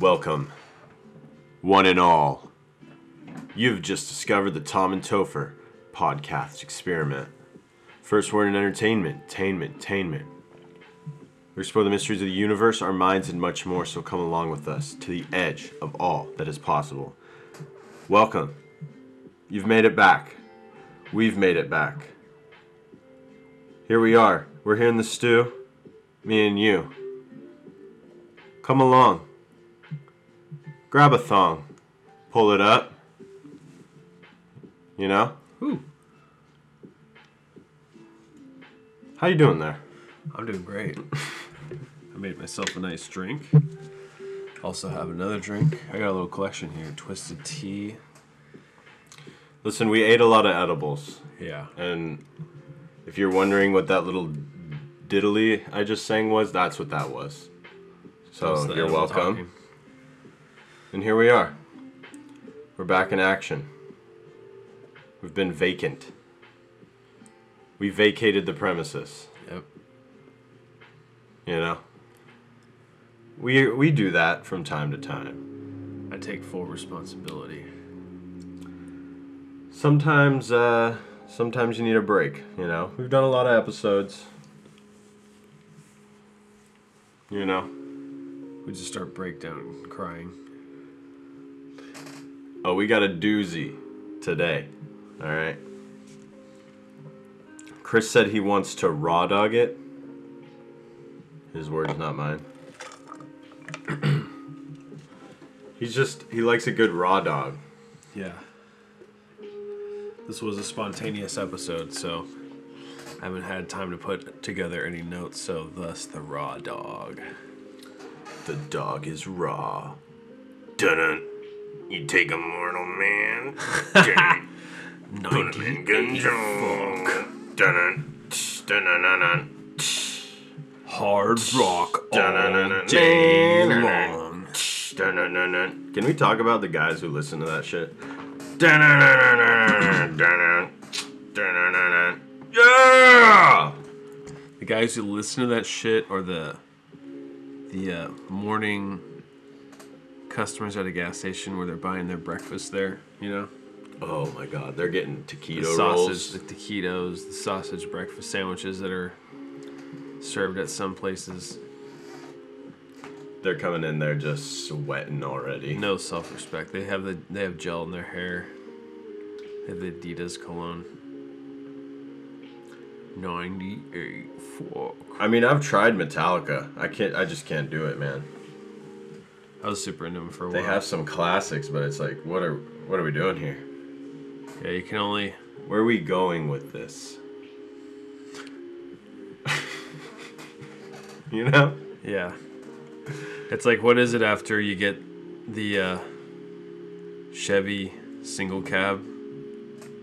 Welcome, one and all. You've just discovered the Tom and Topher podcast experiment. First word in entertainment, tainment, tainment. We explore the mysteries of the universe, our minds, and much more, so come along with us to the edge of all that is possible. Welcome. You've made it back. We've made it back. Here we are. We're here in the stew, me and you. Come along. Grab a thong. Pull it up. You know? Ooh, How you doing there? I'm doing great. I made myself a nice drink. Also have another drink. I got a little collection here. Twisted tea. Listen, we ate a lot of edibles. Yeah. And if you're wondering what that little diddly I just sang was, that's what that was. So you're welcome. talking. And here we are. We're back in action. We've been vacant. We vacated the premises. Yep. You know? We we do that from time to time. I take full responsibility. Sometimes uh sometimes you need a break, you know. We've done a lot of episodes. You know. We just start breakdown crying. Oh, we got a doozy today. All right. Chris said he wants to raw dog it. His words, not mine. He's just he likes a good raw dog. Yeah. This was a spontaneous episode, so I haven't had time to put together any notes, so thus the raw dog. The dog is raw. Dun You take a mortal man. Put him in control. Dun dun Hard rock all day long. Can we talk about the guys who listen to that shit? Yeah! The guys who listen to that shit are the the uh, morning customers at a gas station where they're buying their breakfast there. You know, Oh my god, they're getting the taquito sausage, rolls. the taquitos, the sausage breakfast sandwiches that are served at some places. They're coming in there just sweating already. No self-respect. They have the they have gel in their hair. They have the Adidas cologne. Ninety-eight. Fuck. I mean, I've tried Metallica. I can't. I just can't do it, man. I was super into them for a They while. They have some classics, but it's like, what are what are we doing here? yeah, you can only Where are we going with this? you know? Yeah. It's like what is it after you get the uh, Chevy single cab,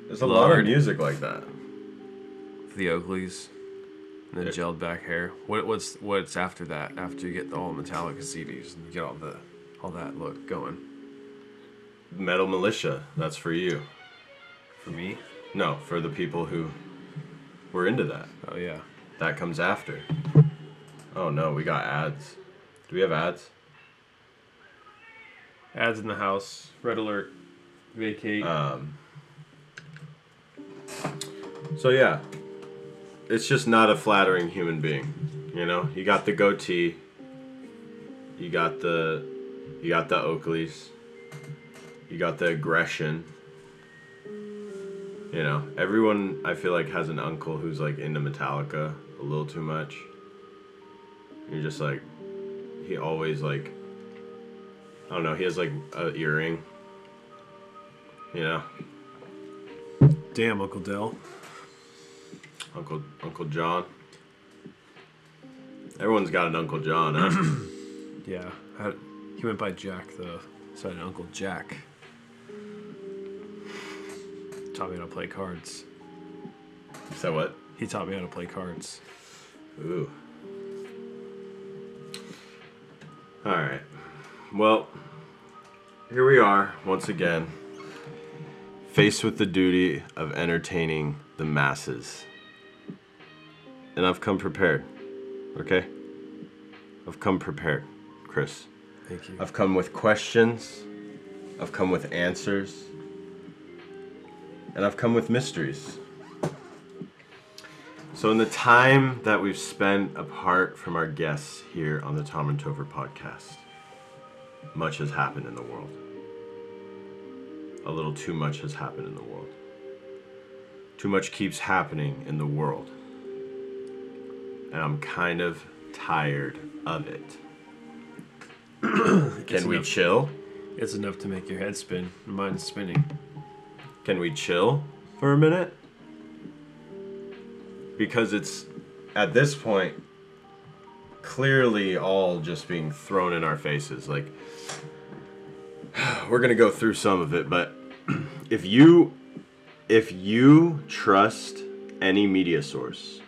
There's a lot of music like that. the Oakleys, and the Yeah. gelled back hair? What what's what's after that? After you get the all Metallica CDs and you get all the all that look going. Metal Militia, that's for you. For me? No, for the people who were into that. Oh yeah. That comes after. Oh no, we got ads. Do we have ads? Ads in the house. Red alert. Vacate. Um, so yeah, it's just not a flattering human being. You know, you got the goatee. You got the, you got the Oakleys. You got the aggression. You know, everyone I feel like has an uncle who's like into Metallica a little too much. You're just like, he always like, I don't know, he has like a earring. You know, Damn, Uncle Dell. Uncle Uncle John. Everyone's got an Uncle John, huh? Yeah. I, he went by Jack though. So I had an Uncle Jack. Taught me how to play cards. so what? He taught me how to play cards. Ooh. All right. Well, here we are once again, faced with the duty of entertaining the masses. And I've come prepared. Okay? I've come prepared, Chris. Thank you. I've come with questions. I've come with answers. And I've come with mysteries. So, in the time that we've spent apart from our guests here on the Tom and Topher podcast, much has happened in the world. A little too much has happened in the world. Too much keeps happening in the world. And I'm kind of tired of it. Can we enough. chill? It's enough to make your head spin. Mine's spinning. Can we chill for a minute? Because it's at this point clearly all just being thrown in our faces. Like, we're gonna go through some of it, but if you if you trust any media source,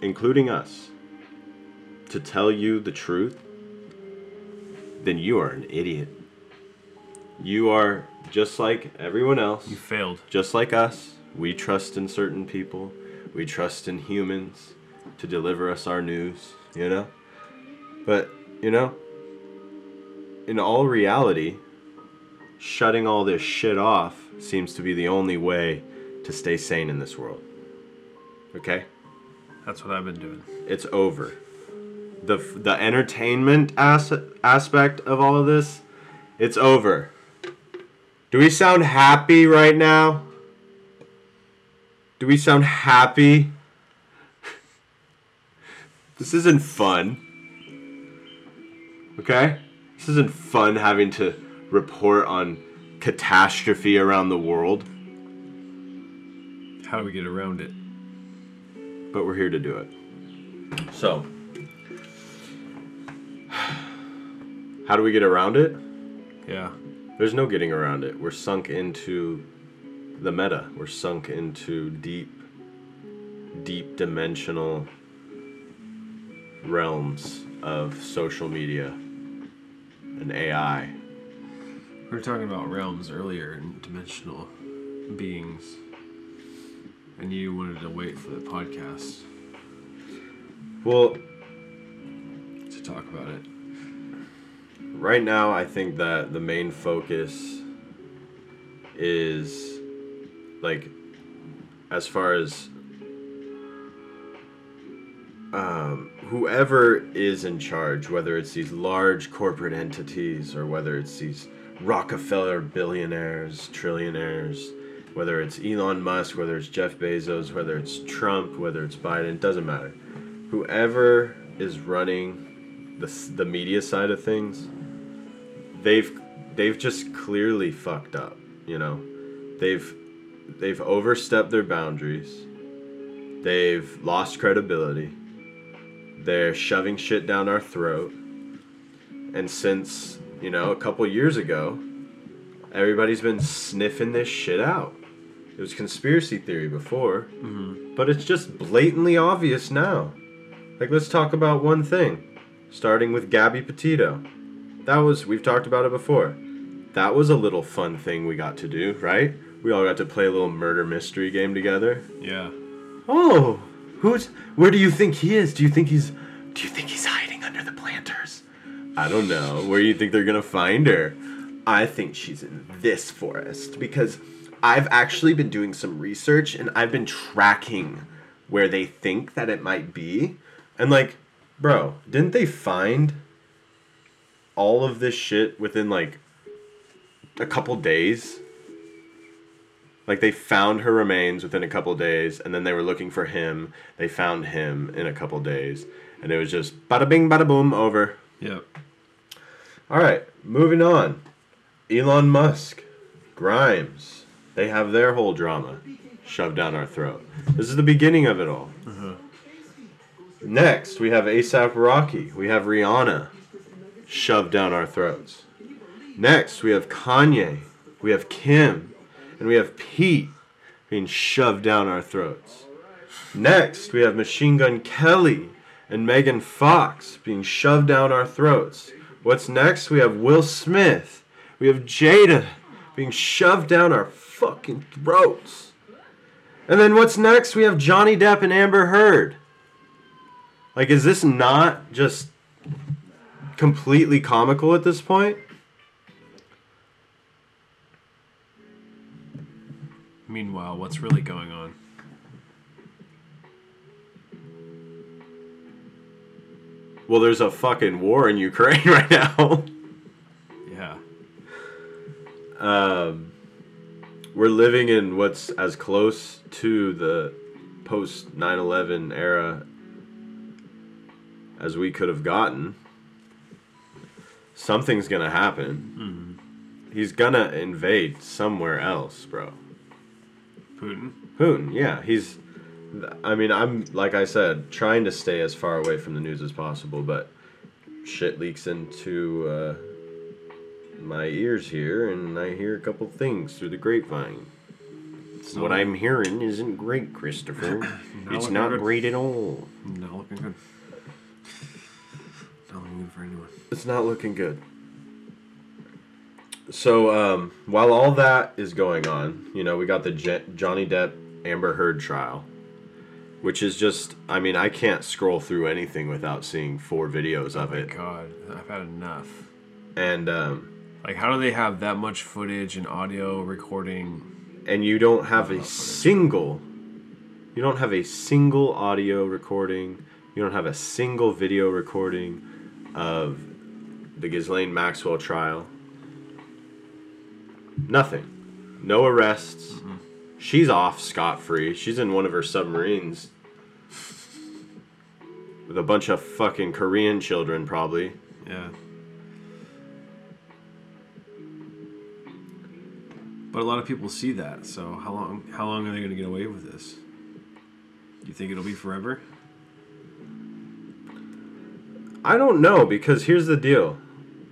including us, to tell you the truth, then you are an idiot. You are just like everyone else You failed. just like us, we trust in certain people. We trust in humans to deliver us our news, you know? But, you know, in all reality, shutting all this shit off seems to be the only way to stay sane in this world. Okay? That's what I've been doing. It's over. The the entertainment as- aspect of all of this, it's over. Do we sound happy right now? Do we sound happy? this isn't fun. Okay? This isn't fun having to report on catastrophe around the world, How do we get around it? but we're here to do it. So, how do we get around it? Yeah. There's no getting around it. We're sunk into the meta. We're sunk into deep, deep dimensional realms of social media and AI. We were talking about realms earlier and dimensional beings. And you wanted to wait for the podcast Well, to talk about it. Right now, I think that the main focus is like as far as um, whoever is in charge, whether it's these large corporate entities or whether it's these Rockefeller billionaires, trillionaires, whether it's Elon Musk, whether it's Jeff Bezos, whether it's Trump, whether it's Biden, doesn't matter. Whoever is running the, the media side of things, they've they've just clearly fucked up, you know. They've they've overstepped their boundaries. They've lost credibility. They're shoving shit down our throat. And since, you know, a couple years ago, everybody's been sniffing this shit out. It was conspiracy theory before, mm-hmm. but it's just blatantly obvious now. Like, let's talk about one thing, starting with Gabby Petito. That was, we've talked about it before. That was a little fun thing we got to do, right? We all got to play a little murder mystery game together. Yeah. Oh, who's? Where do you think he is? Do you think he's? Do you think he's hiding under the planters? I don't know. Where do you think they're gonna find her? I think she's in this forest because I've actually been doing some research and I've been tracking where they think that it might be. And like, bro, didn't they find all of this shit within like a couple days? Like they found her remains within a couple days, and then they were looking for him. They found him in a couple days, and it was just bada bing, bada boom, over. Yep. All right, moving on. Elon Musk, Grimes, they have their whole drama shoved down our throat. This is the beginning of it all. Uh-huh. Next, we have ASAP Rocky. We have Rihanna shoved down our throats. Next, we have Kanye. We have Kim. And we have Pete being shoved down our throats. Next, we have Machine Gun Kelly and Megan Fox being shoved down our throats. What's next? We have Will Smith. We have Jada being shoved down our fucking throats. And then what's next? We have Johnny Depp and Amber Heard. Like, is this not just completely comical at this point. Meanwhile, what's really going on? Well, there's a fucking war in Ukraine right now. Yeah. um, we're living in what's as close to the post 9/11 era as we could have gotten. Something's gonna happen. He's gonna invade somewhere else, bro. Putin. Putin, yeah, he's. I mean, I'm like I said, trying to stay as far away from the news as possible, but shit leaks into uh, my ears here, and I hear a couple things through the grapevine. It's what I'm hearing isn't great, Christopher. it's looking not good. great at all. Not looking good. For anyone. It's not looking good. So, um, while all that is going on, you know, we got the Je- Johnny Depp Amber Heard trial, which is just, I mean, I can't scroll through anything without seeing four videos of it. God, I've had enough. And, um, Like, how do they have that much footage and audio recording? and you don't have a single, you don't have a single audio recording, you don't have a single video recording of the Ghislaine Maxwell trial. Nothing. No arrests. She's off scot free. She's in one of her submarines with a bunch of fucking Korean children, probably. Yeah. But a lot of people see that. So how long? How long are they going to get away with this? You think it'll be forever? I don't know because here's the deal.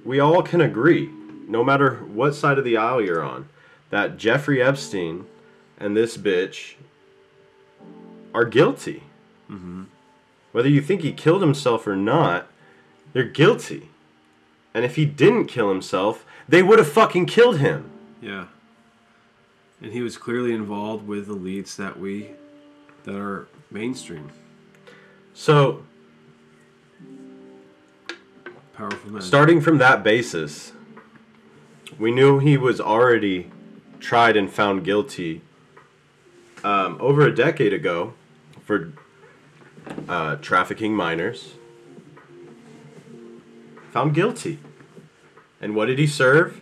We all can agree, no matter what side of the aisle you're on, that Jeffrey Epstein and this bitch are guilty. Mm-hmm. Whether you think he killed himself or not, they're guilty. And if he didn't kill himself, they would have fucking killed him. Yeah. And he was clearly involved with elites that we, that are mainstream, So, powerful men. Starting from that basis, we knew he was already tried and found guilty um, over a decade ago for uh, trafficking minors. Found guilty. And what did he serve?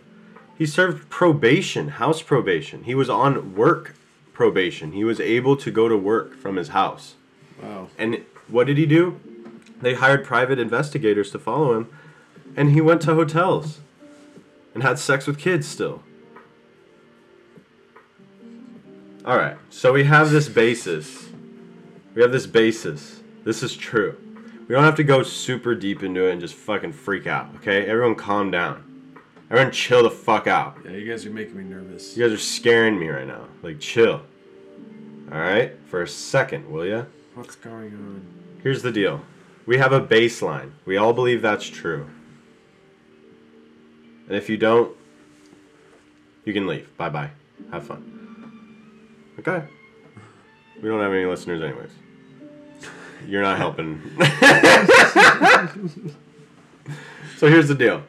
He served probation, house probation. He was on work probation. He was able to go to work from his house. Wow. And what did he do? They hired private investigators to follow him, and he went to hotels and had sex with kids still. All right, so we have this basis. We have this basis. This is true. We don't have to go super deep into it and just fucking freak out, okay? Everyone calm down. Everyone chill the fuck out. Yeah, you guys are making me nervous. You guys are scaring me right now. Like, chill. All right? For a second, will ya? What's going on? Here's the deal. We have a baseline. We all believe that's true. And if you don't, you can leave. Bye bye. Have fun. Okay. We don't have any listeners, anyways. You're not helping. so here's the deal.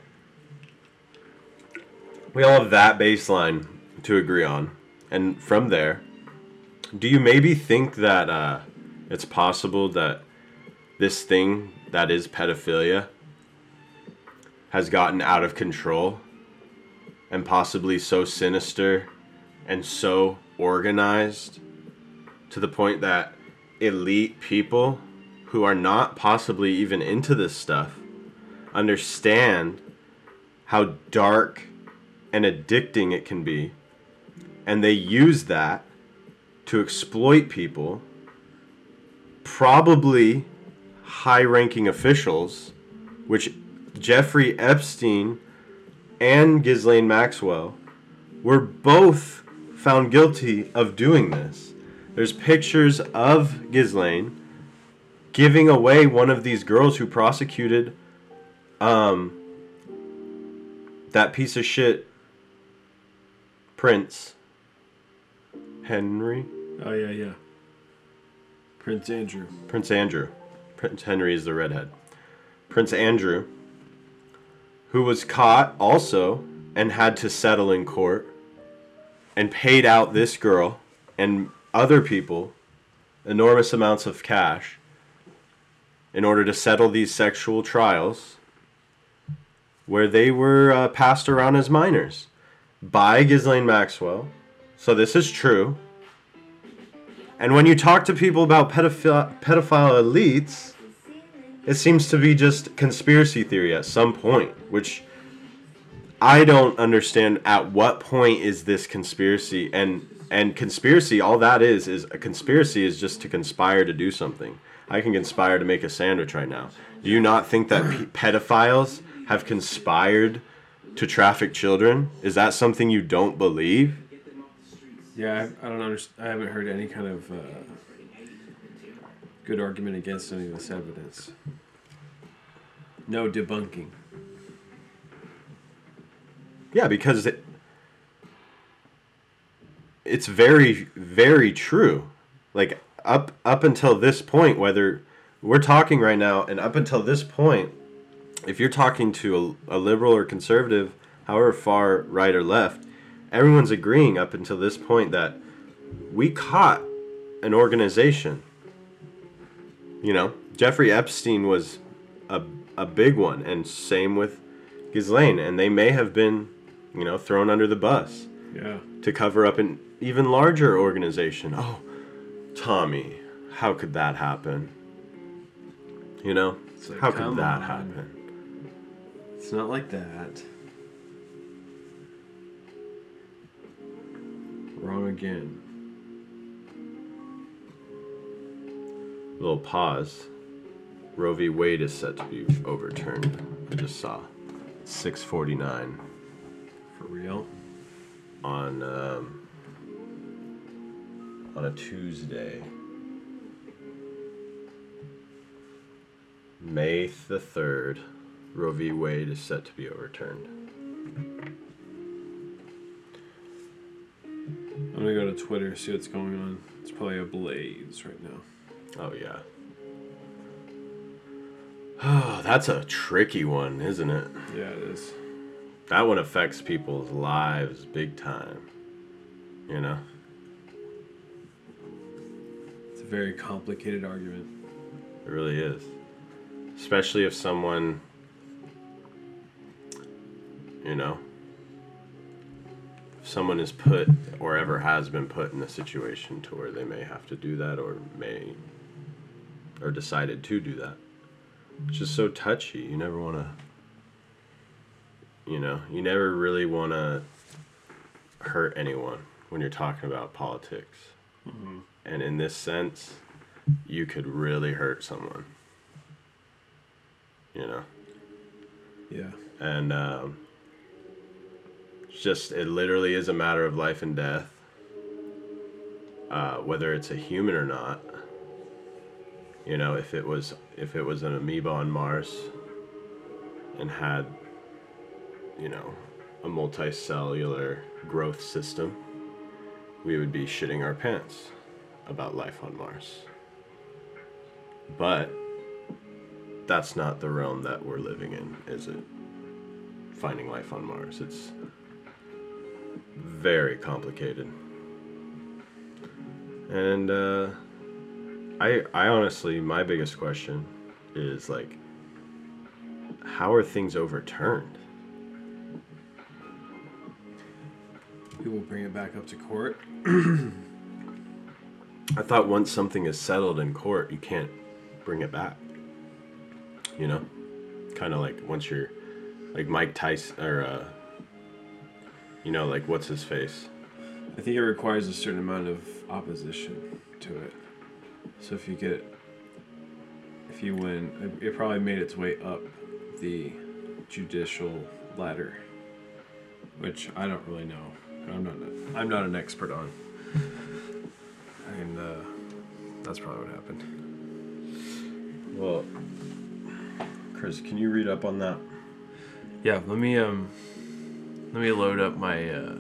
We all have that baseline to agree on. And from there, do you maybe think that uh, it's possible that this thing that is pedophilia has gotten out of control and possibly so sinister and so organized to the point that elite people who are not possibly even into this stuff understand how dark and addicting it can be. And they use that to exploit people probably high ranking officials, which Jeffrey Epstein and Ghislaine Maxwell were both found guilty of doing this. There's pictures of Ghislaine giving away one of these girls who prosecuted um, that piece of shit Prince Henry. Oh yeah, yeah. Prince Andrew. Prince Andrew. Prince Henry is the redhead. Prince Andrew who was caught also and had to settle in court and paid out this girl and other people enormous amounts of cash in order to settle these sexual trials where they were uh, passed around as minors by Ghislaine Maxwell. So this is true. And when you talk to people about pedophile, pedophile elites, it seems to be just conspiracy theory at some point, which I don't understand at what point is this conspiracy and and conspiracy all that is is a conspiracy is just to conspire to do something. I can conspire to make a sandwich right now. Do you not think that pe- pedophiles have conspired to traffic children? Is that something you don't believe? Yeah, I, I don't understand. I haven't heard any kind of uh, good argument against any of this evidence. No debunking. Yeah, because it, it's very very true. Like up up until this point whether we're talking right now and up until this point if you're talking to a, a liberal or conservative, however far right or left, everyone's agreeing up until this point that we caught an organization. You know, Jeffrey Epstein was a, a big one, and same with Ghislaine, and they may have been, you know, thrown under the bus Yeah. to cover up an even larger organization. Oh, Tommy, how could that happen? You know, like, how could that on. happen? It's not like that. Wrong again. Little pause. Roe v. Wade is set to be overturned. I just saw. 649 For real? on um, on a Tuesday. May the 3rd, Roe v. Wade is set to be overturned. I'm gonna go to Twitter, see what's going on. It's probably a blaze right now. Oh yeah. Oh, that's a tricky one, isn't it? Yeah, it is. That one affects people's lives big time. You know? It's a very complicated argument. It really is. Especially if someone, you know, if someone is put or ever has been put in a situation to where they may have to do that or may, or decided to do that. It's just so touchy. You never want to, you know, you never really want to hurt anyone when you're talking about politics. And in this sense, you could really hurt someone. You know? Yeah. And um, it's just, it literally is a matter of life and death. Uh, whether it's a human or not. You know, if it was if it was an amoeba on Mars and had, you know, a multicellular growth system, we would be shitting our pants about life on Mars. But that's not the realm that we're living in, is it? Finding life on Mars. It's very complicated. And uh, I, I honestly, my biggest question is like, how are things overturned? People bring it back up to court. I thought once something is settled in court, you can't bring it back. You know, kind of like once you're, like Mike Tyson or, uh, you know, like what's his face? I think it requires a certain amount of opposition to it. So if you get, if you win, it, it probably made its way up the judicial ladder, which I don't really know. I'm not. A, I'm not an expert on. And uh, that's probably what happened. Well, Chris, can you read up on that? Yeah. Let me um. Let me load up my uh,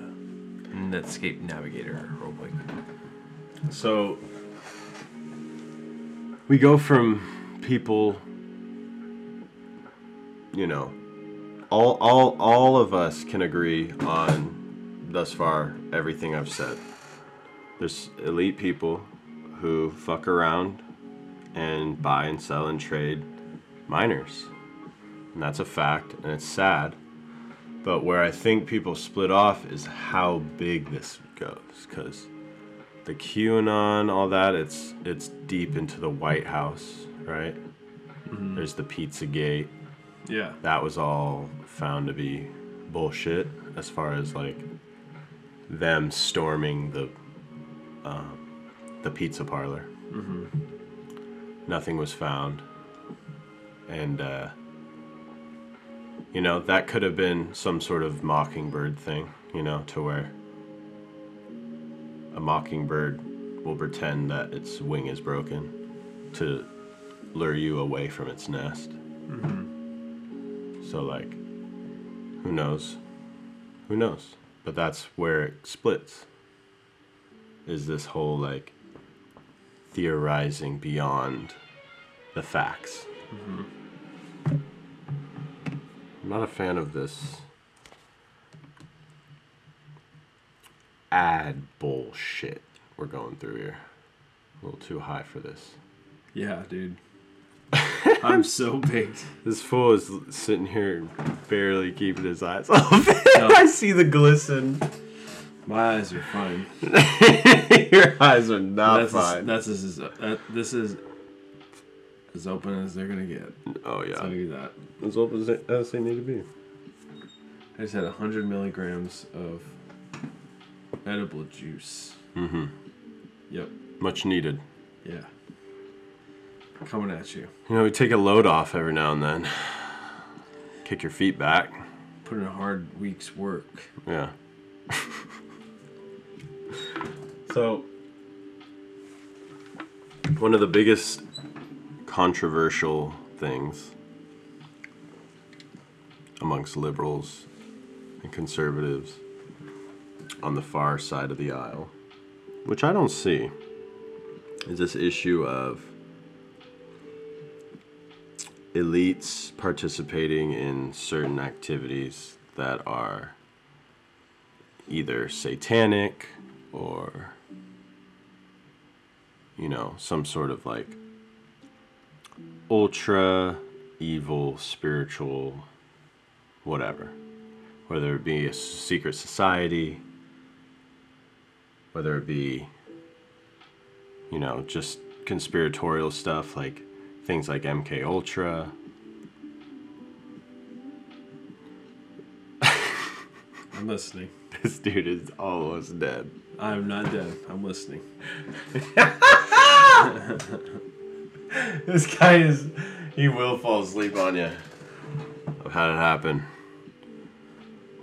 Netscape Navigator real quick. So we go from people, you know, all all all of us can agree on thus far everything I've said. There's elite people who fuck around and buy and sell and trade minors. And that's a fact and it's sad. But where I think people split off is how big this goes cuz the QAnon all that it's it's deep into the White House, right? There's the Pizzagate Yeah. that was all found to be bullshit as far as like them storming the um, the pizza parlor. Nothing was found, and uh, you know that could have been some sort of mockingbird thing. You know, to where a mockingbird will pretend that its wing is broken to lure you away from its nest. Mm-hmm. So like, who knows? Who knows? But that's where it splits. Is this whole like theorizing beyond the facts? Mm-hmm. I'm not a fan of this ad bullshit we're going through here. A little too high for this. Yeah, dude. I'm so baked. This fool is sitting here barely keeping his eyes off. No. I see the glisten. My eyes are fine. Your eyes are not that's fine. As, that's as, that, uh, this is as open as they're gonna get. oh I'll yeah, tell you that. as open as they, as they need to be. I just had 100 milligrams of edible juice. Mm-hmm. Yep. Much needed. Yeah. Coming at you. You know, we take a load off every now and then. Kick your feet back. Put in a hard week's work. Yeah. so, one of the biggest controversial things amongst liberals and conservatives on the far side of the aisle, which I don't see, is this issue of elites participating in certain activities that are either satanic or you know some sort of like ultra evil spiritual whatever. Whether it be a secret society whether it be you know just conspiratorial stuff like things like MK Ultra I'm listening. this dude is almost dead I'm not dead. I'm listening. This guy is. He will fall asleep on you. I've had it happen.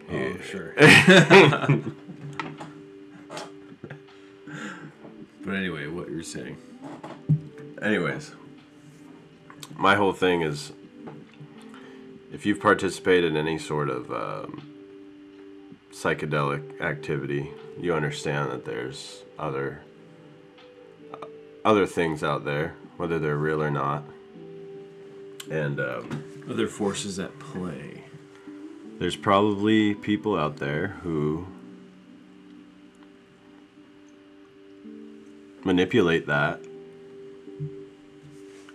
Oh, sure. but anyway, what you're saying. Anyways, my whole thing is if you've participated in any sort of um, psychedelic activity, you understand that there's other uh, other things out there, whether they're real or not. And um, Other forces at play. there's probably people out there who manipulate that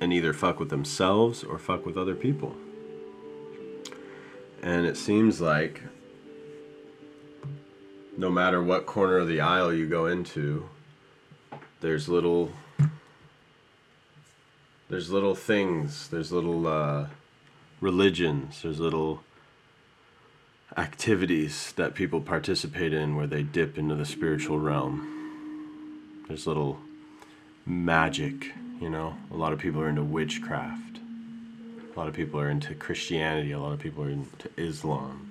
and either fuck with themselves or fuck with other people. And it seems like no matter what corner of the aisle you go into, there's little there's little things, there's little uh, religions, there's little activities that people participate in where they dip into the spiritual realm. There's little magic, you know. A lot of people are into witchcraft. A lot of people are into Christianity. A lot of people are into Islam.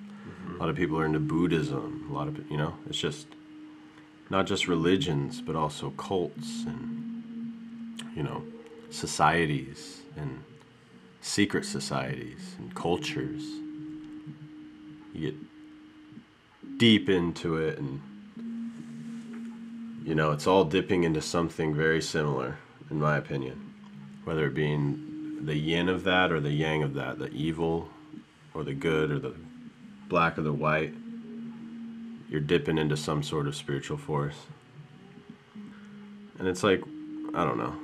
A lot of people are into Buddhism. A lot of, you know, it's just not just religions, but also cults and, you know, societies and secret societies and cultures. You get deep into it and you know it's all dipping into something very similar in my opinion whether it being the yin of that or the yang of that the evil or the good or the black or the white, you're dipping into some sort of spiritual force. And it's like, I don't know.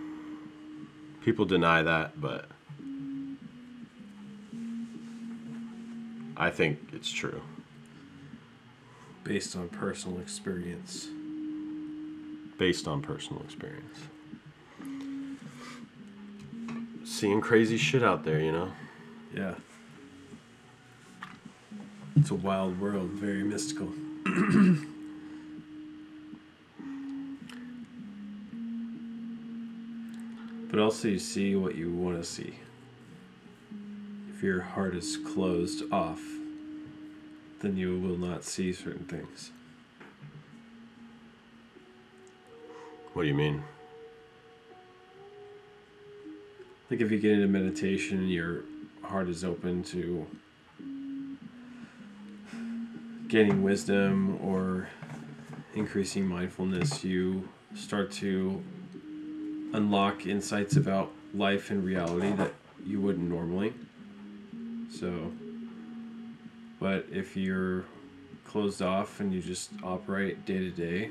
People deny that, but I think it's true. Based on personal experience. Based on personal experience. Seeing crazy shit out there, you know? Yeah. It's a wild world, very mystical. but also, you see what you want to see. If your heart is closed off, then you will not see certain things. What do you mean? Like if you get into meditation, your heart is open to gaining wisdom or increasing mindfulness, you start to unlock insights about life and reality that you wouldn't normally. So, but if you're closed off and you just operate day to day,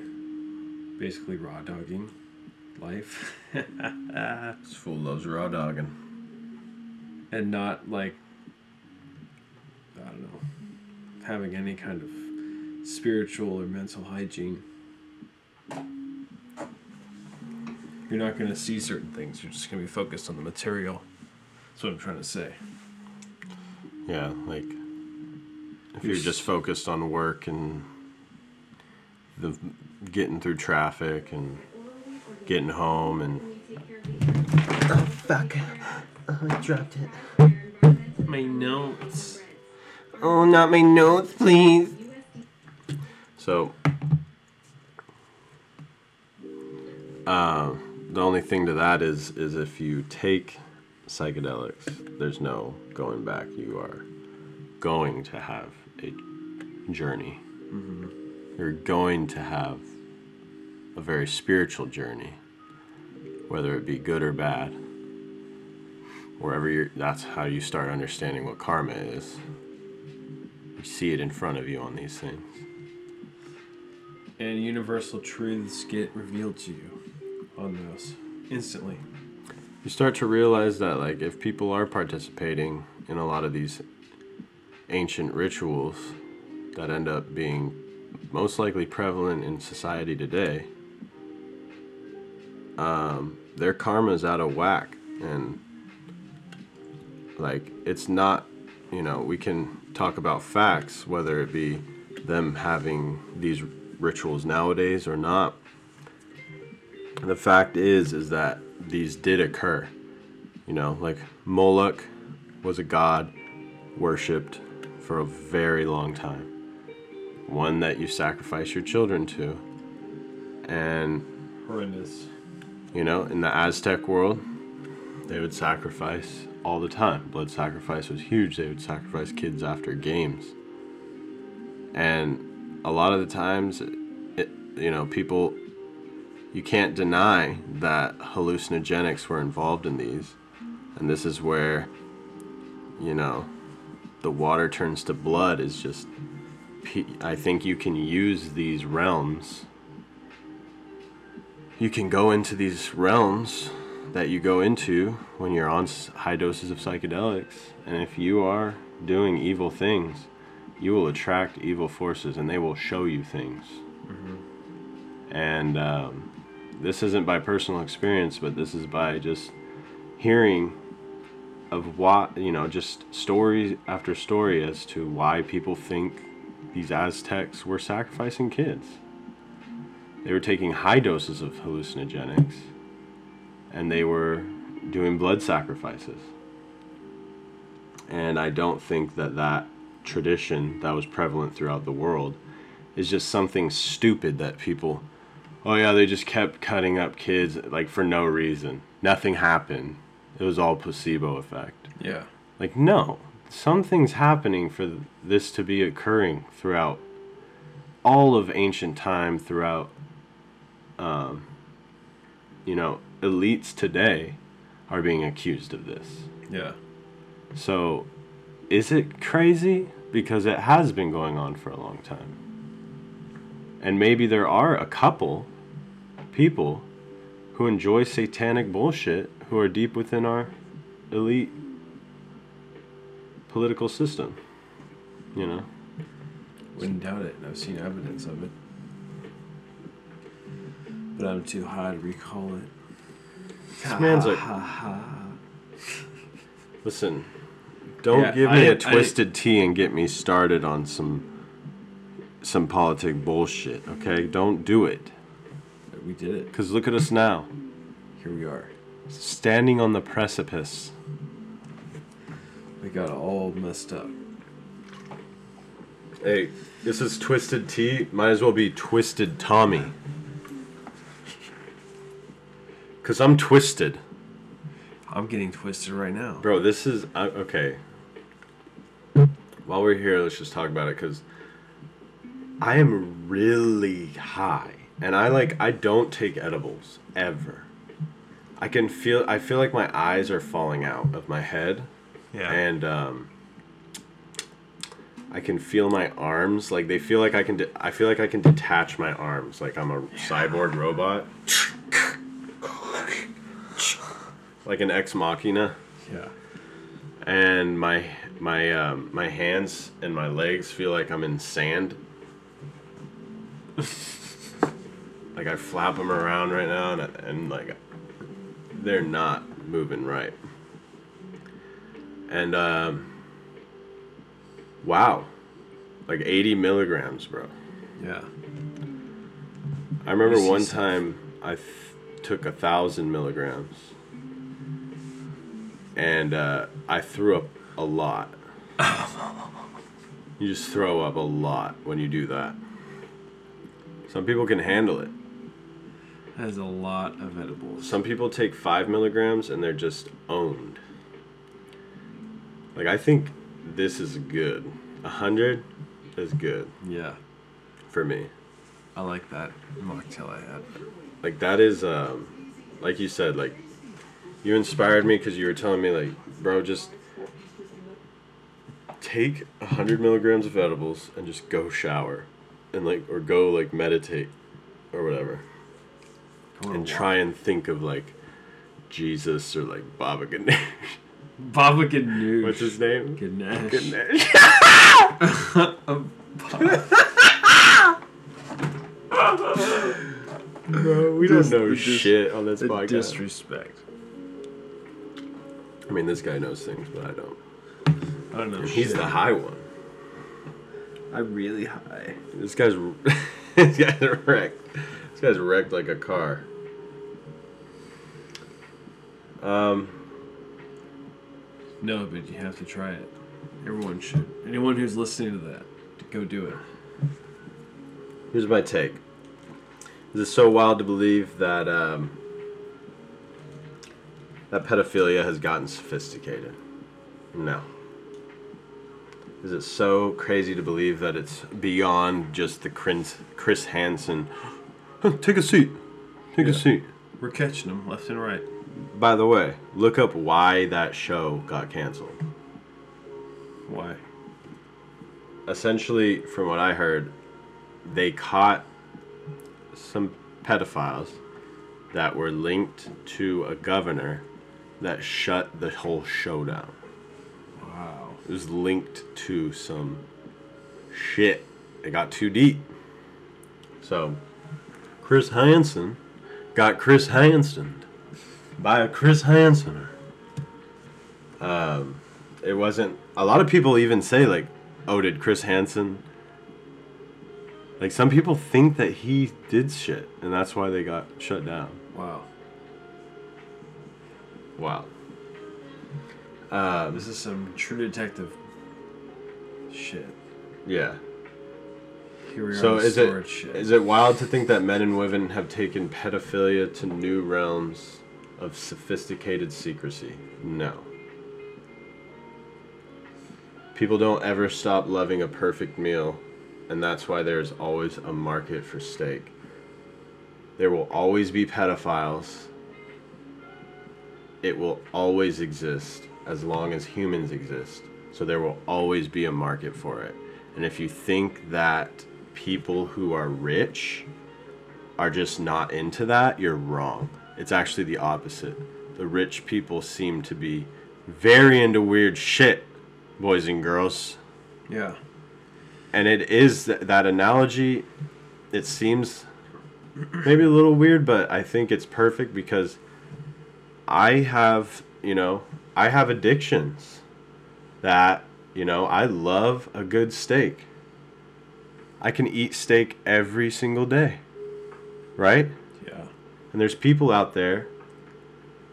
basically raw dogging life, This fool loves raw dogging. and not like, I don't know, having any kind of spiritual or mental hygiene. You're not going to see certain things. You're just going to be focused on the material. That's what I'm trying to say. Yeah, like if You're you're just focused on work and the getting through traffic and getting home and Oh, fuck. Oh, I dropped it. My notes. Oh, not my notes, please. so uh, the only thing to that is is if you take psychedelics, there's no going back. You are going to have a journey. You're going to have a very spiritual journey, whether it be good or bad. Wherever you're, that's how you start understanding what karma is. You see it in front of you on these things. And universal truths get revealed to you on those instantly. you start to realize that like if people are participating in a lot of these ancient rituals that end up being most likely prevalent in society today um, their karma is out of whack. And like it's not you know we can talk about facts whether it be them having these rituals nowadays or not. The fact is is that these did occur. You know like moloch was a god worshipped for a very long time. One that you sacrifice your children to. And Horrendous. You know in the aztec world they would sacrifice all the time. Blood sacrifice was huge. They would sacrifice kids after games. And a lot of the times it, you know people you can't deny that hallucinogenics were involved in these. And this is where you know the water turns to blood is just, I think you can use these realms you can go into these realms that you go into when you're on high doses of psychedelics and if you are doing evil things you will attract evil forces and they will show you things. And um, this isn't by personal experience but this is by just hearing of what you know just story after story as to why people think these aztecs were sacrificing kids they were taking high doses of hallucinogenics and they were doing blood sacrifices. And i don't think that that tradition that was prevalent throughout the world is just something stupid that people oh yeah they just kept cutting up kids like for no reason. Nothing happened. It was all placebo effect. Yeah. like no. Something's happening for this to be occurring throughout all of ancient time throughout um, you know elites today are being accused of this Yeah. so is it crazy because it has been going on for a long time. And maybe there are a couple people who enjoy satanic bullshit who are deep within our elite political system. You know? Wouldn't doubt it. I've seen evidence of it. But I'm too high to recall it. This man's a-. A don't Yeah, give me I- a twisted tea and get me started on some some politic bullshit, okay? Don't do it. We did it. Cuz look at us now, Here we are. standing on the precipice. We got all messed up. Hey, this is Twisted Tea. Might as well be Twisted Tommy. Cause I'm twisted, I'm getting twisted right now. bro. This is uh, okay. While we're here, let's just talk about it, cause I am really high, and I like I don't take edibles ever. I can feel I feel like my eyes are falling out of my head. Yeah. and um, I can feel my arms like they feel like I can. De- I feel like I can detach my arms like I'm a cyborg robot, like an ex machina, yeah. and my my um, my hands and my legs feel like I'm in sand. like I flap them around right now, and, and like they're not moving right. And um, wow, like 80 milligrams, bro. Yeah. I remember one time I th- took a thousand milligrams, and uh, I threw up a lot. you just throw up a lot when you do that. Some people can handle it. That is a lot of edibles. Some people take five milligrams and they're just owned. Like I think this is good. A hundred is good Yeah. for me. I like that mocktail I had. Like that is um, like you said, like you inspired me because you were telling me like, bro, just take a hundred milligrams of edibles and just go shower, and like or go like meditate, or whatever, and try and think of like Jesus or like Baba Ganesh. Baba Ganoush. What's his name? Ganesh. Ganesh. Bro, we Dis- don't know shit on this podcast. disrespect. I mean, this guy knows things, but I don't. I don't know. And he's shit. the high one. I'm really high. This guy's this guy's wrecked. This guy's wrecked like a car. Um, No, but you have to try it. Everyone should. Anyone who's listening to that, go do it. here's my take. Is it so wild to believe that um, that pedophilia has gotten sophisticated? No. Is it so crazy to believe that it's beyond just the Chris, Chris Hansen? Take a seat. Take a seat. We're catching them left and right. By the way, look up why that show got canceled. Why? Essentially, from what I heard, they caught some pedophiles that were linked to a governor that shut the whole show down. Wow. It was linked to some shit. It got too deep. So, Chris Hansen got Chris Hansen by a Chris Hansener. Um, it wasn't. A lot of people even say like, "Oh, did Chris Hansen?" Like some people think that he did shit, and that's why they got shut down. Wow. Wow. Um, This is some true detective shit. yeah. Here we are. So with is it shit. is it wild to think that men and women have taken pedophilia to new realms of sophisticated secrecy? No. People don't ever stop loving a perfect meal, and that's why there's always a market for steak. There will always be pedophiles. It will always exist as long as humans exist. So there will always be a market for it. And if you think that people who are rich are just not into that, you're wrong. It's actually the opposite. The rich people seem to be very into weird shit, boys and girls. Yeah. And it is th- that analogy, it seems maybe a little weird, but I think it's perfect because I have, you know, I have addictions that, you know, I love a good steak. I can eat steak every single day. Right? Yeah. And there's people out there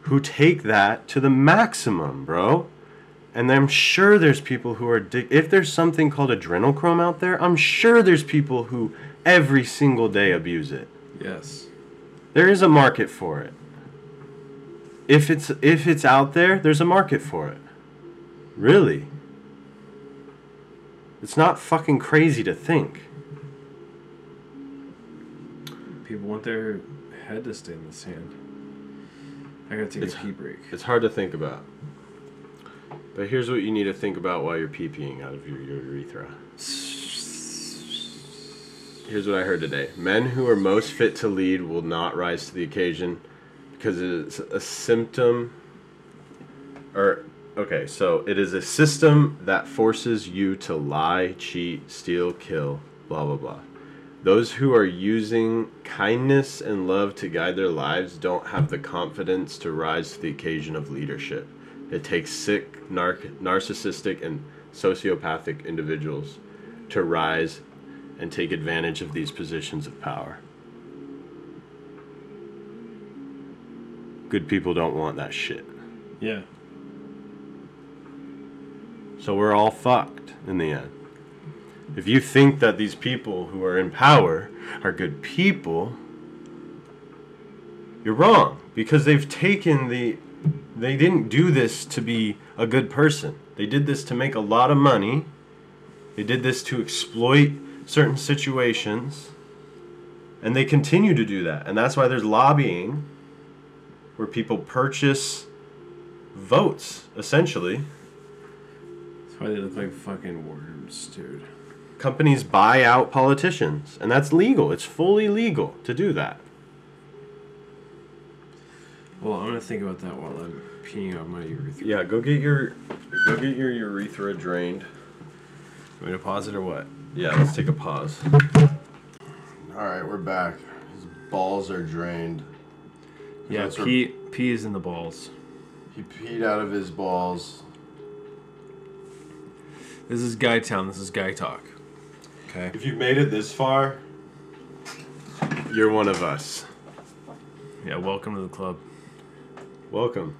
who take that to the maximum, bro. And I'm sure there's people who are addic- if there's something called adrenochrome out there, I'm sure there's people who every single day abuse it. Yes. There is a market for it. If it's if it's out there, there's a market for it. Really. It's not fucking crazy to think. People want their head to stay in the sand. I gotta take It's- a pee break. It's hard to think about. But here's what you need to think about while you're pee-peeing out of your, your urethra. Here's what I heard today. Men who are most fit to lead will not rise to the occasion because it's a symptom or okay, so it is a system that forces you to lie, cheat, steal, kill, blah blah blah. Those who are using kindness and love to guide their lives don't have the confidence to rise to the occasion of leadership. It takes sick, narc- narcissistic, and sociopathic individuals to rise and take advantage of these positions of power. Good people don't want that shit. Yeah. So we're all fucked in the end. If you think that these people who are in power are good people, you're wrong because they've taken the they didn't do this to be a good person. They did this to make a lot of money. They did this to exploit certain situations. And they continue to do that. And that's why there's lobbying where people purchase votes essentially. That's why they look like fucking worms, dude. companies buy out politicians and that's legal. It's fully legal to do that. Well, I'm gonna think about that while I'm peeing out my urethra. yeah go get your go get your urethra drained. Want me to pause it or what? Yeah let's take a pause. All right we're back. His balls are drained Yeah, pee pee is in the balls. he peed out of his balls This is Guy Town. This is Guy Talk. Okay. if you've made it this far you're one of us Yeah. Welcome to the club. welcome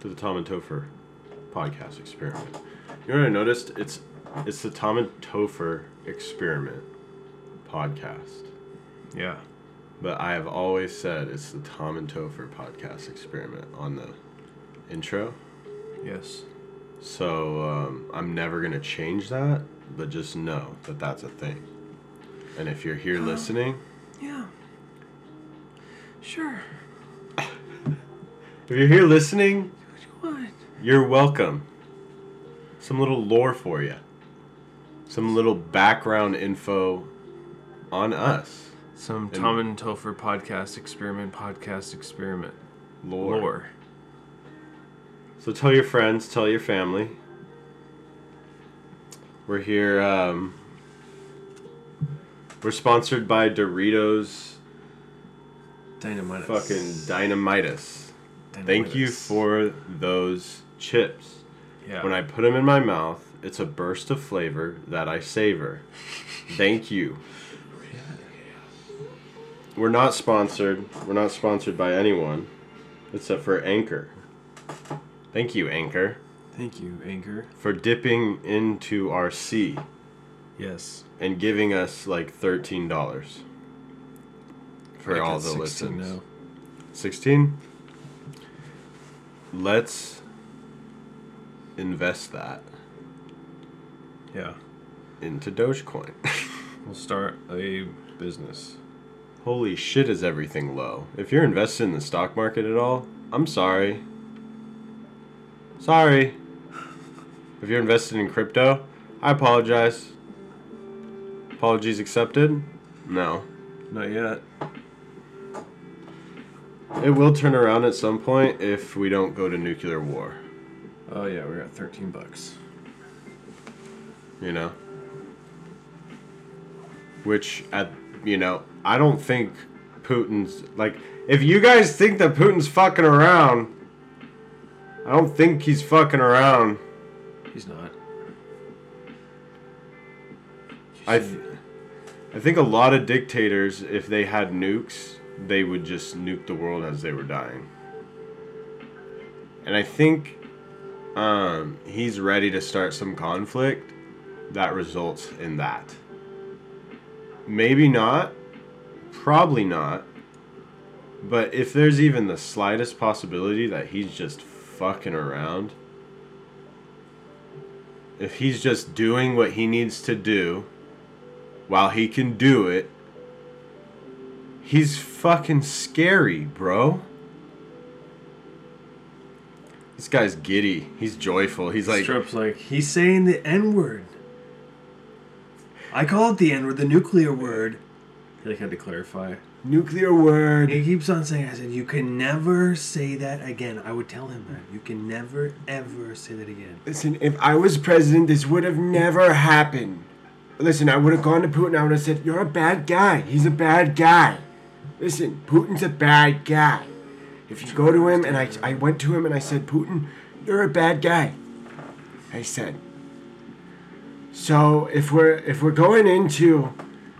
to the tom and topher podcast experiment you know what i noticed it's it's the tom and topher experiment podcast Yeah. But I have always said it's the Tom and Topher podcast experiment on the intro. Yes. So um, I'm never going to change that, but just know that that's a thing. And if you're here listening, Yeah. Sure. if you're here listening, What? you're welcome. Some little lore for you, some little background info on us. Some Tom and Topher podcast experiment. Podcast experiment. Lore. Lore. So tell your friends, tell your family. We're here. Um, we're sponsored by Doritos Dynamite. fucking Dynamitis. Thank you for those chips. Yeah. When I put them in my mouth, it's a burst of flavor that I savor. Thank you. We're not sponsored. We're not sponsored by anyone except for Anchor. Thank you, Anchor. Thank you, Anchor. for dipping into our sea Yes. and giving us like thirteen dollars for all the 16 listens. now. Sixteen. Let's invest that Yeah. into Dogecoin. We'll start a business. Holy shit, is everything low? If you're invested in the stock market at all, I'm sorry. Sorry. If you're invested in crypto, I apologize. Apologies accepted? No. Not yet. It will turn around at some point if we don't go to nuclear war, Oh yeah, we're at 13 bucks. you know? Which, at, you know, I don't think Putin's, like, if you guys think that Putin's fucking around, I don't think he's fucking around. He's not. I, th- I think a lot of dictators, if they had nukes, they would just nuke the world as they were dying. And I think um, he's ready to start some conflict that results in that. Maybe not, probably not, but if there's even the slightest possibility that he's just fucking around, if he's just doing what he needs to do while he can do it, he's fucking scary, bro. This guy's giddy. He's joyful. He's like, Strip's like, he's saying the N word. I call it the N word, the nuclear word. He like had to clarify. Nuclear word. He keeps on saying, I said, you can never say that again. I would tell him that. You can never, ever say that again. Listen, if I was president, this would have never happened. Listen, I would have gone to Putin. I would have said, "You're a bad guy. He's a bad guy." Listen, Putin's a bad guy. If you go to him, and I, I went to him and I said, "Putin, you're a bad guy." I said. So if we're if we're going into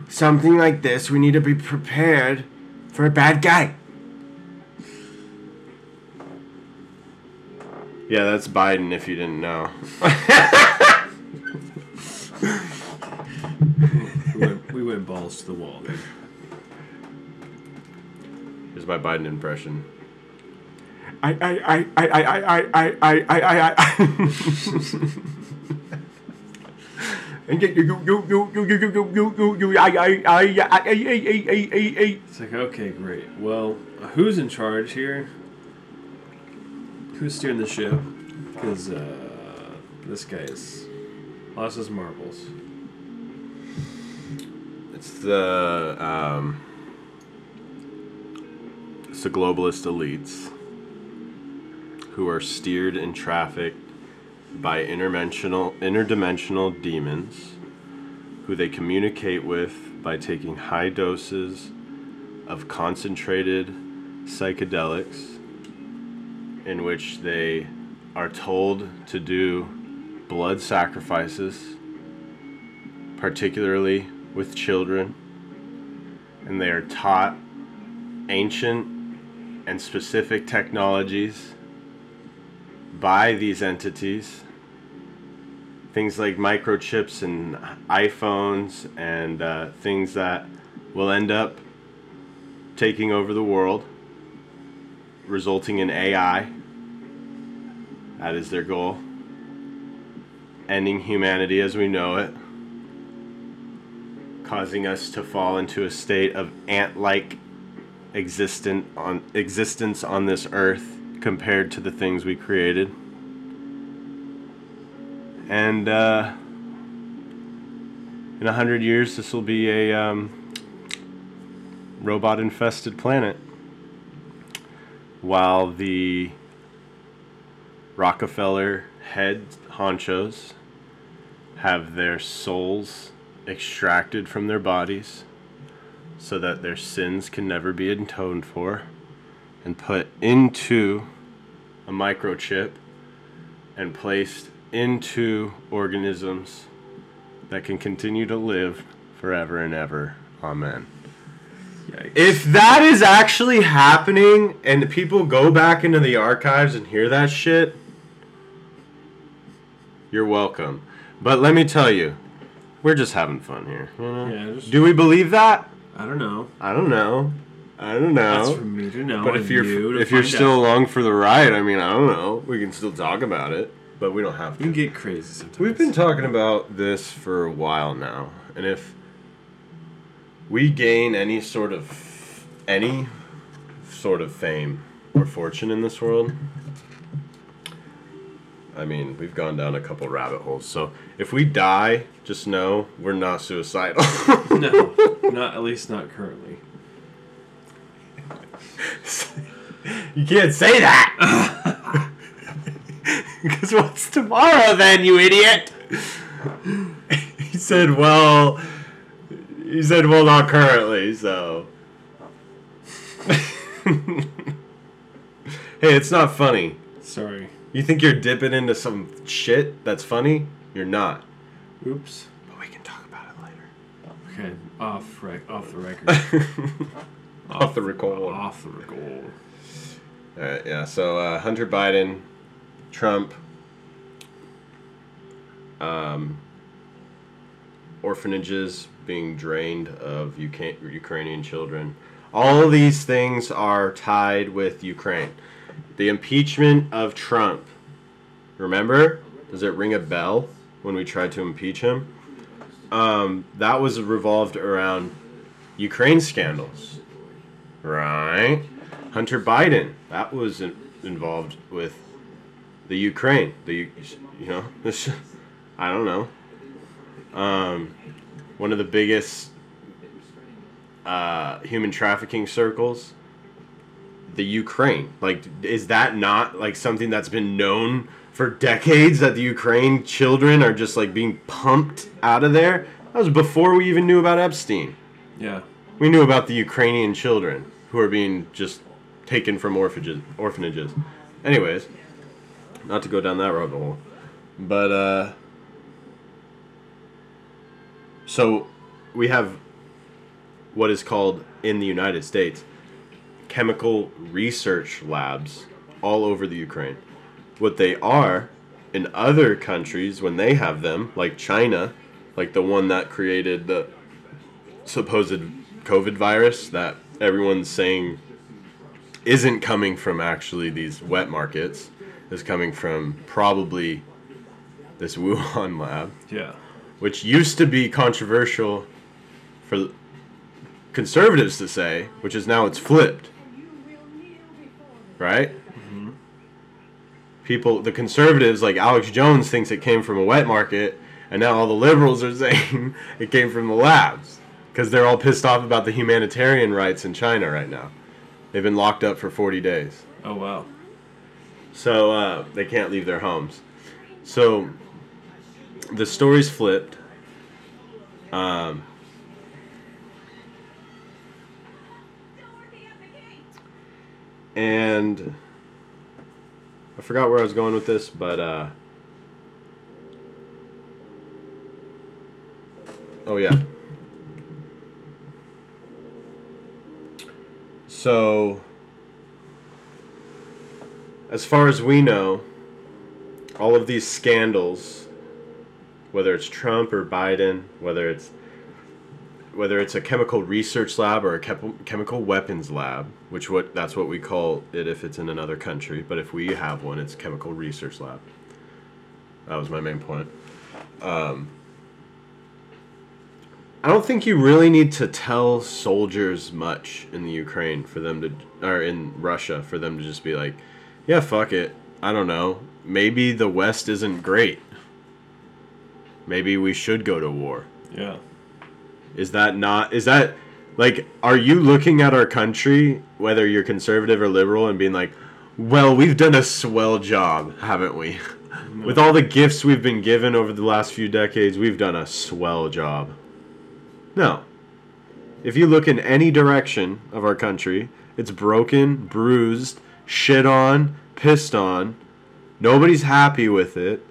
something like this, we need to be prepared for a bad guy. yeah, that's Biden. If you didn't know, We went, we went balls to the wall. Dude. here's my Biden impression. I I I I I I I I I I I It's like, okay, great. Well, uh, who's in charge here? Who's steering the ship? Because uh, this guy's lost his marbles. It's the um, it's the globalist elites who are steered and trafficked by interdimensional interdimensional demons who they communicate with by taking high doses of concentrated psychedelics in which they are told to do blood sacrifices particularly with children, and they are taught ancient and specific technologies by these entities. Things like microchips and iPhones and uh, things that will end up taking over the world, resulting in AI. That is their goal. Ending humanity as we know it causing us to fall into a state of ant-like existent on existence on this earth compared to the things we created. And uh, in a hundred years, this will be a um, robot-infested planet, while the Rockefeller head honchos have their souls extracted from their bodies so that their sins can never be atoned for and put into a microchip and placed into organisms that can continue to live forever and ever. Amen. Yikes. If that is actually happening and the people go back into the archives and hear that shit, you're welcome. But let me tell you, we're just having fun here. you know? Yeah, just, Do we believe that? I don't know. I don't know. I don't know. That's for me to know. But if you're you if you're still out. along for the ride, I mean, I don't know. We can still talk about it, but we don't have you get crazy sometimes. We've been talking about this for a while now, and if we gain any sort of any sort of fame or fortune in this world, I mean, we've gone down a couple rabbit holes. So if we die, just know we're not suicidal. No, not at least not currently. you can't say that. Because what's tomorrow then, you idiot? he said, well, he said, well, not currently, so. hey, it's not funny. Sorry. You think you're dipping into some shit that's funny? You're not. Oops. But we can talk about it later. Okay, off rec- off the record. Off the record. Off the record. Alright, yeah. So uh, Hunter Biden, Trump, um, orphanages being drained of UK- Ukrainian children. All these things are tied with Ukraine. The impeachment of Trump. Remember? Does it ring a bell when we tried to impeach him? Um, that was revolved around Ukraine scandals. Right? Hunter Biden, that was in, involved with the Ukraine. The you know, this I don't know. Um, one of the biggest uh, human trafficking circles, the Ukraine. Like, is that not like something that's been known for decades that the Ukraine children are just like being pumped out of there? That was before we even knew about Epstein. Yeah. We knew about the Ukrainian children who are being just taken from orphanages. Orphanages. Anyways, not to go down that rabbit hole, but uh, so we have what is called in the United States chemical research labs all over the Ukraine. What they are in other countries when they have them, like China, like the one that created the supposed COVID virus that everyone's saying isn't coming from actually these wet markets, is coming from probably this Wuhan lab, Yeah. which used to be controversial for conservatives to say, which is now it's flipped. Right? People, the conservatives like Alex Jones thinks it came from a wet market, and now all the liberals are saying it came from the labs because they're all pissed off about the humanitarian rights in China right now. They've been locked up for 40 days. Oh wow. So uh, they can't leave their homes. So the story's flipped. Um, and I forgot where I was going with this, but uh, oh yeah. So as far as we know, all of these scandals, whether it's Trump or Biden, whether it's whether it's a chemical research lab or a chem- chemical weapons lab, which what that's what we call it if it's in another country, but if we have one, it's chemical research lab. That was my main point. Um, I don't think you really need to tell soldiers much in the Ukraine for them to, or in Russia for them to just be like, yeah, fuck it. I don't know. Maybe the West isn't great. Maybe we should go to war. Yeah. Is that not is that like are you looking at our country whether you're conservative or liberal and being like, "Well, we've done a swell job, haven't we?" With all the gifts we've been given over the last few decades, we've done a swell job. No. If you look in any direction of our country, it's broken, bruised, shit on, pissed on. Nobody's happy with it.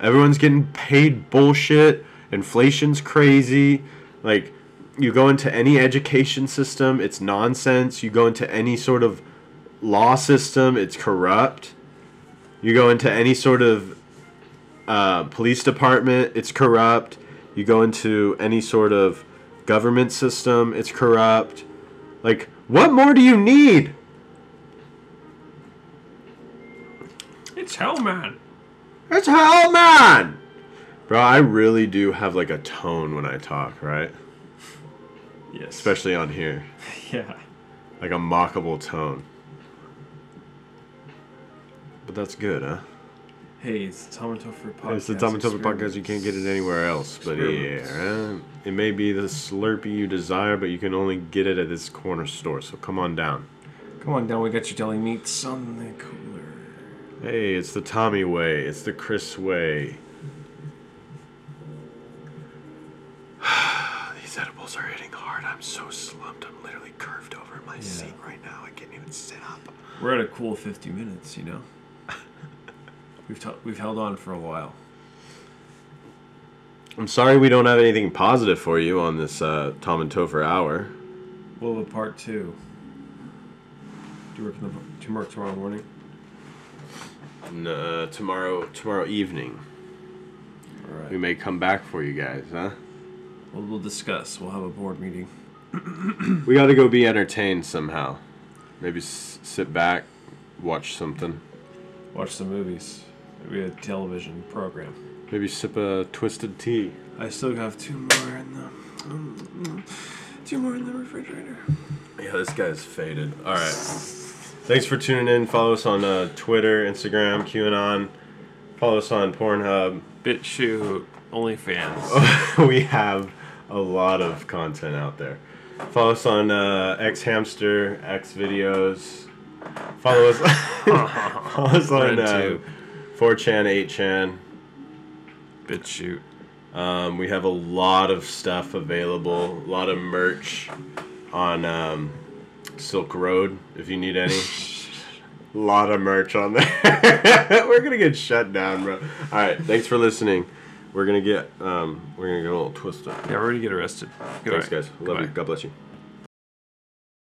Everyone's getting paid bullshit. Inflation's crazy. Like, you go into any education system, it's nonsense. You go into any sort of law system, it's corrupt. You go into any sort of uh, police department, it's corrupt. You go into any sort of government system, it's corrupt. Like, what more do you need? It's hell, man. It's Hellman. Bro, I really do have like a tone when I talk, right? Yes. Especially on here. Yeah. Like a mockable tone. But that's good, huh? Hey, it's the Tom and Topher podcast. It's the Tom and Topher podcast. You can't get it anywhere else. But yeah, it may be the Slurpee you desire, but you can only get it at this corner store. So come on down. Come on down, we got your deli meats on the cooler. Hey, it's the Tommy way. It's the Chris way. These edibles are hitting hard. I'm so slumped. I'm literally curved over in my seat right now. I can't even sit up. We're at a cool 50 minutes, you know? we've, t- we've held on for a while. I'm sorry we don't have anything positive for you on this uh, Tom and Topher hour. About part two? Do you work, in the, do you work tomorrow morning? N- uh, tomorrow, tomorrow evening, Alright. we may come back for you guys, huh? Well, we'll discuss. We'll have a board meeting. We got to go be entertained somehow. Maybe s- sit back, watch something. Watch some movies. Maybe a television program. Maybe sip a twisted tea. I still have two more in the. um, two more in the refrigerator. Yeah, this guy's faded. All right. Thanks for tuning in. Follow us on uh, Twitter, Instagram, QAnon. Follow us on Pornhub. BitChute, OnlyFans. we have a lot of content out there. Follow us on uh, X Hamster, X Videos. Follow us. follow us on uh, RedTube. 4chan, 8chan. BitChute. Um, we have a lot of stuff available, a lot of merch on um, Silk Road if you need any. A lot of merch on there. we're gonna get shut down, bro. All right, thanks for listening. We're gonna get um, we're gonna get a little twisted. Yeah, we're gonna get arrested. Thanks, Goodbye. guys. Love you. God bless you.